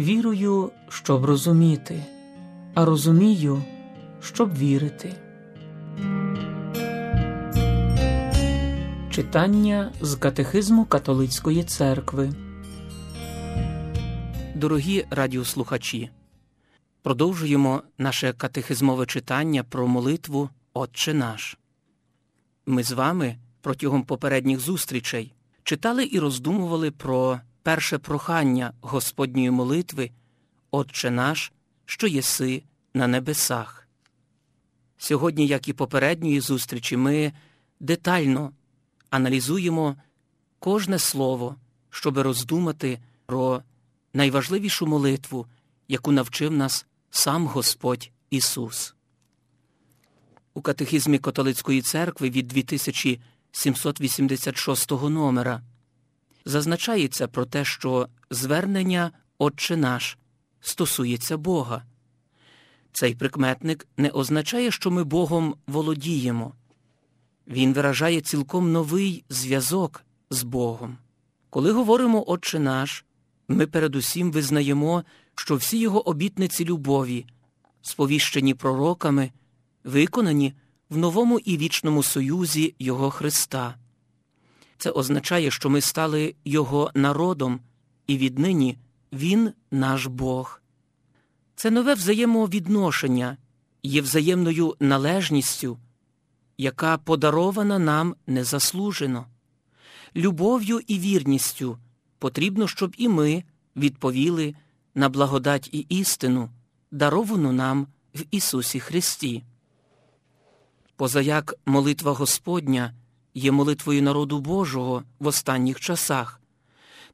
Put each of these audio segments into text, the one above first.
Вірую, щоб розуміти, а розумію, щоб вірити. Читання з Катехизму Католицької церкви. Дорогі радіослухачі, продовжуємо наше катехизмове читання про молитву Отче наш. Ми з вами протягом попередніх зустрічей читали і роздумували про перше прохання Господньої молитви Отче наш, що єси на небесах. Сьогодні, як і попередньої зустрічі, ми детально аналізуємо кожне слово, щоб роздумати про найважливішу молитву, яку навчив нас сам Господь Ісус. У катехизмі католицької церкви від 2786 номера зазначається про те, що звернення Отче наш стосується Бога. Цей прикметник не означає, що ми Богом володіємо. Він виражає цілком новий зв'язок з Богом. Коли говоримо Отче наш, ми передусім визнаємо, що всі його обітниці любові, сповіщені пророками, виконані в новому і вічному союзі Його Христа. Це означає, що ми стали Його народом, і віднині Він наш Бог. Це нове взаємовідношення є взаємною належністю, яка подарована нам незаслужено. Любов'ю і вірністю потрібно, щоб і ми відповіли на благодать і істину, даровану нам в Ісусі Христі. Позаяк молитва Господня є молитвою народу Божого в останніх часах,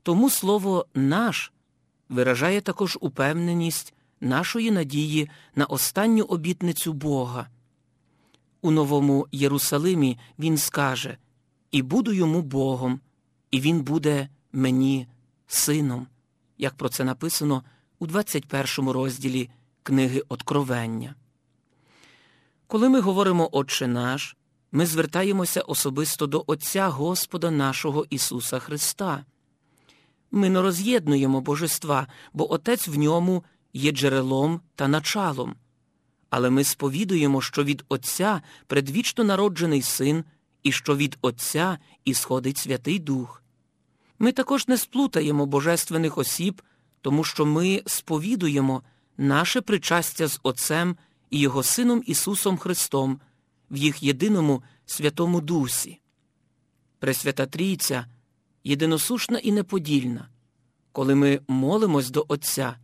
тому слово наш виражає також упевненість нашої надії на останню обітницю Бога. У Новому Єрусалимі Він скаже І буду йому Богом, і Він буде мені сином, як про це написано у 21 розділі книги Откровення. Коли ми говоримо Отче наш, ми звертаємося особисто до Отця Господа нашого Ісуса Христа. Ми не роз'єднуємо божества, бо Отець в ньому є джерелом та началом. Але ми сповідуємо, що від Отця предвічно народжений син, і що від Отця ісходить Святий Дух. Ми також не сплутаємо божественних осіб, тому що ми сповідуємо наше причастя з Отцем і Його Сином Ісусом Христом в їх єдиному Святому Дусі. Пресвята Трійця єдиносушна і неподільна. Коли ми молимось до Отця,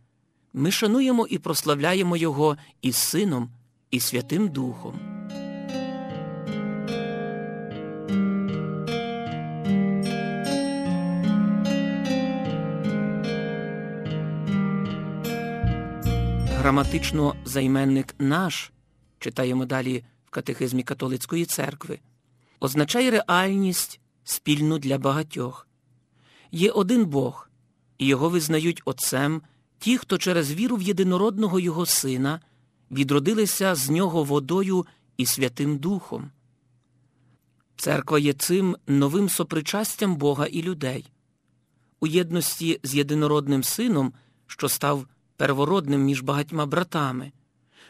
ми шануємо і прославляємо Його і Сином, і Святим Духом. Граматично займенник наш, читаємо далі катехизмі католицької церкви, означає реальність спільну для багатьох. Є один Бог, і його визнають Отцем ті, хто через віру в єдинородного Його Сина відродилися з нього водою і Святим Духом. Церква є цим новим сопричастям Бога і людей. У єдності з єдинородним сином, що став первородним між багатьма братами,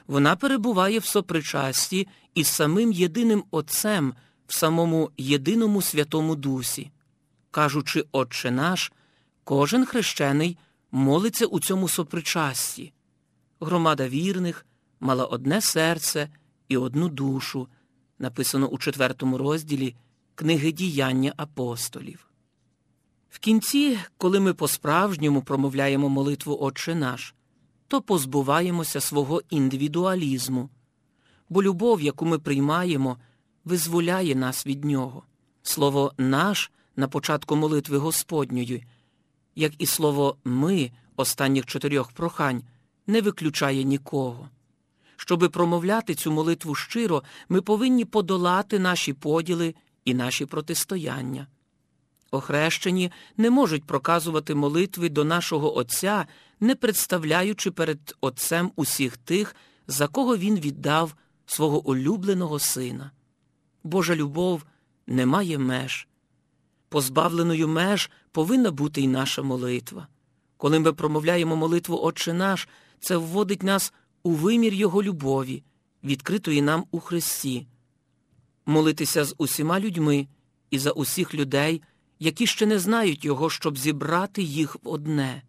вона перебуває в сопричасті із самим єдиним Отцем в самому єдиному Святому Дусі. Кажучи, Отче наш, кожен хрещений молиться у цьому сопричасті. Громада вірних мала одне серце і одну душу, написано у четвертому розділі книги діяння апостолів. В кінці, коли ми по-справжньому промовляємо молитву Отче наш, то позбуваємося свого індивідуалізму, бо любов, яку ми приймаємо, визволяє нас від нього. Слово наш на початку молитви Господньої, як і слово ми останніх чотирьох прохань, не виключає нікого. Щоби промовляти цю молитву щиро, ми повинні подолати наші поділи і наші протистояння. Охрещені не можуть проказувати молитви до нашого Отця, не представляючи перед Отцем усіх тих, за кого Він віддав свого улюбленого сина. Божа любов не має меж. Позбавленою меж повинна бути й наша молитва. Коли ми промовляємо молитву Отче наш, це вводить нас у вимір Його любові, відкритої нам у Христі. Молитися з усіма людьми і за усіх людей, які ще не знають Його, щоб зібрати їх в одне.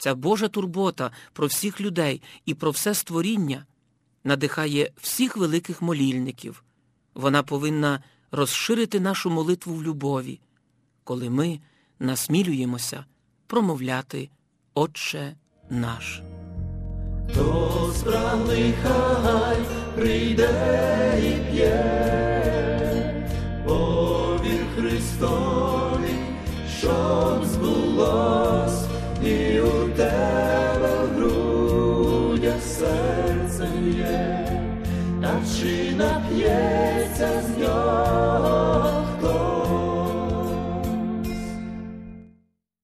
Ця Божа турбота про всіх людей і про все створіння надихає всіх великих молільників. Вона повинна розширити нашу молитву в любові, коли ми насмілюємося промовляти Отче наш. Справний хай прийде серце є, та чи нап'ється з нього.